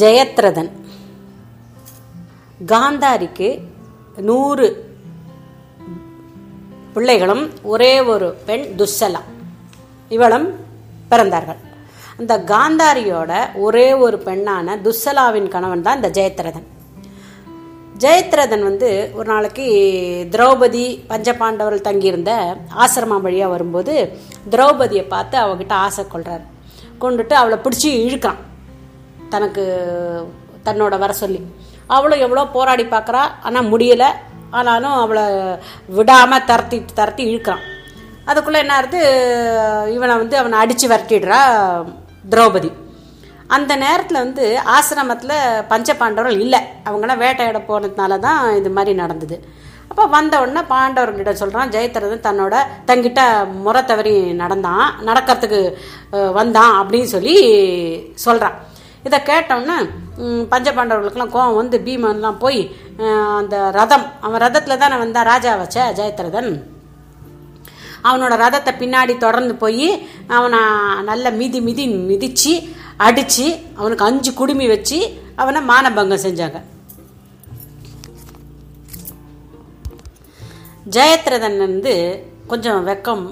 ஜெயத்ரதன். காந்தாரிக்கு நூறு பிள்ளைகளும் ஒரே ஒரு பெண் துஸ்ஸலா. இவளும் பிறந்தார்கள். அந்த காந்தாரியோட ஒரே ஒரு பெண்ணான துஸ்ஸலாவின் கணவன் தான் இந்த ஜெயத்ரதன். ஜெயத்ரதன் வந்து ஒரு நாளைக்கு திரௌபதி பஞ்சபாண்டவர்கள் தங்கியிருந்த ஆசிரமம் வழியாக வரும்போது திரௌபதியை பார்த்து அவகிட்ட ஆசை கொள்றாரு. கொண்டுட்டு அவளை பிடிச்சி இழுக்கிறான். தனக்கு தன்னோட வர சொல்லி. அவளும் எவ்வளோ போராடி பார்க்குறா ஆனால் முடியலை. ஆனாலும் அவளை விடாமல் தரத்தி தரத்தி இழுக்கிறான். அதுக்குள்ளே என்ன ஆகுது? இவனை வந்து அவனை அடித்து விரட்டிடுறா திரௌபதி. அந்த நேரத்தில் வந்து ஆசிரமத்தில் பஞ்ச பாண்டவர்கள் இல்லை. அவங்களாம் வேட்டையாட போனதுனால தான் இது மாதிரி நடந்தது. அப்போ வந்த உடனே பாண்டவர்கிட்ட சொல்கிறான் ஜெயத்ரதன் தன்னோட தங்கிட்ட முறை தவறி நடந்தான் நடக்கிறதுக்கு வந்தான் அப்படின்னு சொல்லி சொல்கிறான் இதை கேட்டோன்னே பஞ்சபாண்டவர்களுக்கெல்லாம் கோவம் வந்து பீமன்லாம் போய் அந்த ரதம் அவன் ரதத்தில் தானே வந்தான் ராஜா வச்ச ஜெயத்ரதன். அவனோட ரதத்தை பின்னாடி தொடர்ந்து போய் அவனை நல்ல மிதி மிதி மிதிச்சு அடித்து அவனுக்கு அஞ்சு குடுமி வச்சு அவனை மானபங்கம் செஞ்சாங்க. ஜெயத்ரதன் வந்து கொஞ்சம் வெக்கம்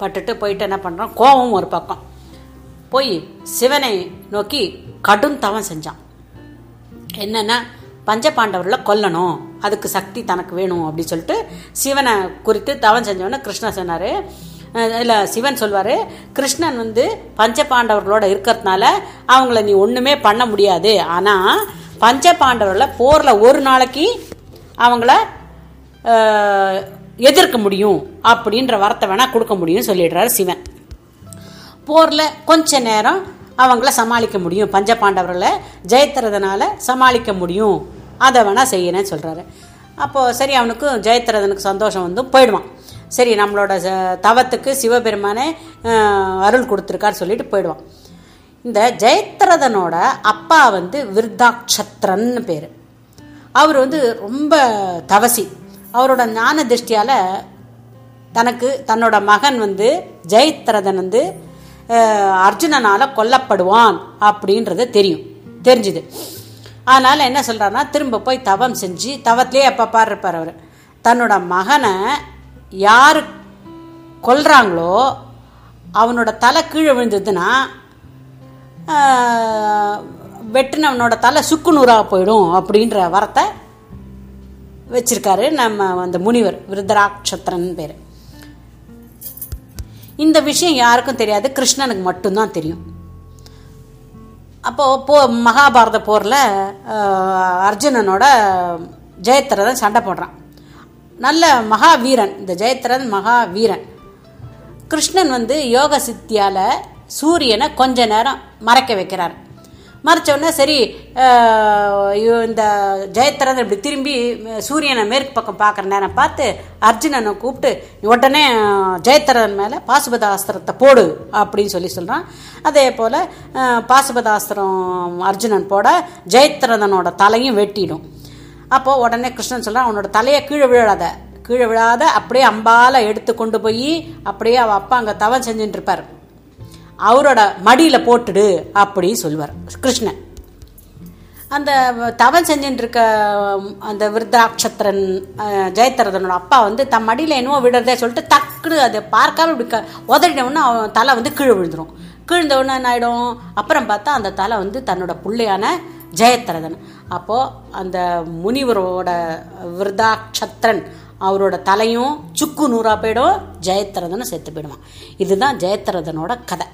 பட்டுட்டு போயிட்டு என்ன பண்ணுறான் கோபம் ஒரு பக்கம். போய் சிவனை நோக்கி கடும் தவம் செஞ்சான். என்னென்னா பஞ்ச பாண்டவர்களை கொல்லணும். அதுக்கு சக்தி தனக்கு வேணும் அப்படி சொல்லிட்டு சிவனை குறித்து தவம் செஞ்சவொன்னே கிருஷ்ணன் சொன்னார். இல்லை சிவன் சொல்வார் கிருஷ்ணன் வந்து பஞ்ச பாண்டவர்களோட இருக்கிறதுனால அவங்கள நீ ஒன்றுமே பண்ண முடியாது. ஆனால் பஞ்ச பாண்டவர்களை போரில் ஒரு நாளைக்கு அவங்கள எதிர்க்க முடியும். அப்படின்ற வரத்தை வேணால் கொடுக்க முடியும்னு சொல்லிடுறாரு சிவன். போரில் கொஞ்ச நேரம் அவங்கள சமாளிக்க முடியும். பஞ்ச பாண்டவர்களை ஜெயத்திரதனால் சமாளிக்க முடியும். அதை வேணால் செய்யறேன்னு சொல்கிறாரு அப்போது சரி அவனுக்கு ஜெயத்ரதனுக்கு சந்தோஷம் வந்து போயிடுவான். சரி நம்மளோட ச- தவத்துக்கு சிவபெருமானே அருள் கொடுத்துருக்காரு சொல்லிட்டு போயிடுவான். இந்த ஜெயத்ரதனோட அப்பா வந்து விருத்தாட்சத்திரன்னு பேர். அவர் வந்து ரொம்ப தவசி. அவரோட ஞான திருஷ்டியால் தனக்கு தன்னோட மகன் வந்து ஜெயத்ரதன் வந்து அர்ஜுனனால கொல்லப்படுவான் அப்படின்றது தெரியும். தெரிஞ்சுது. அதனால் என்ன சொல்கிறாருன்னா திரும்ப போய் தவம் செஞ்சு தவத்திலே எப்போ பாடுறப்பார் அவர். தன்னோட மகனை யார் கொல்றாங்களோ அவனோட தலை கீழே விழுந்ததுன்னா வெட்டினவனோட தலை சுக்கு நூறாக போயிடும் அப்படின்ற வரத்தை வச்சிருக்காரு நம்ம அந்த முனிவர் விருதராட்சத்திரன் பேர். இந்த விஷயம் யாருக்கும் தெரியாது. கிருஷ்ணனுக்கு மட்டும்தான் தெரியும். அப்போது போ மகாபாரத போரில் அர்ஜுனனோட ஜெயத்திரதன் சண்டை போடுறான். நல்ல மகாவீரன் இந்த ஜெயத்ரதன் மகாவீரன். கிருஷ்ணன் வந்து யோக சித்தியால் சூரியனை கொஞ்ச நேரம் மறைக்க வைக்கிறார். மறைச்சோடனே சரி இந்த ஜெயத்திரன் இப்படி திரும்பி சூரியனை மேற்கு பக்கம் பார்க்குற நேரம் பார்த்து அர்ஜுனனை கூப்பிட்டு உடனே ஜெயத்திரன் மேலே பாசுபதாஸ்திரத்தை போடு அப்படின்னு சொல்லி சொல்கிறான் அதே போல் பாசுபதாஸ்திரம் அர்ஜுனன் போட ஜெயத்திரதனோட தலையும் வெட்டிடும். அப்போது உடனே கிருஷ்ணன் சொல்கிறான் அவனோட தலையை கீழே விழாத. கீழே விழாத அப்படியே அம்பால எடுத்து கொண்டு போய் அப்படியே அவள் அப்பா அங்கே தவம் செஞ்சுட்டு இருப்பார். அவரோட மடியில் போட்டுடு அப்படி சொல்லுவார் கிருஷ்ணன். அந்த தவம் செஞ்சுட்டு இருக்க அந்த விருத்தாட்சத்திரன் ஜெயத்திரதனோட அப்பா வந்து தம் மடியில் என்னவோ விடுறதே சொல்லிட்டு டக்குனு அதை பார்க்காம இப்படி க உதறினவுடனே அவன் தலை வந்து கீழே விழுந்துடும் கீழ்ந்த உடனே என்ன ஆகிடும் அப்புறம் பார்த்தா அந்த தலை வந்து தன்னோட பிள்ளையான ஜெயத்திரதன். அப்போது அந்த முனிவரோட விருதாட்சத்திரன் அவரோட தலையும் சுக்கு நூறாக போயிடும் ஜெயத்திரதனும் செத்து போயிடுவான். இதுதான் ஜெயத்திரதனோட கதை.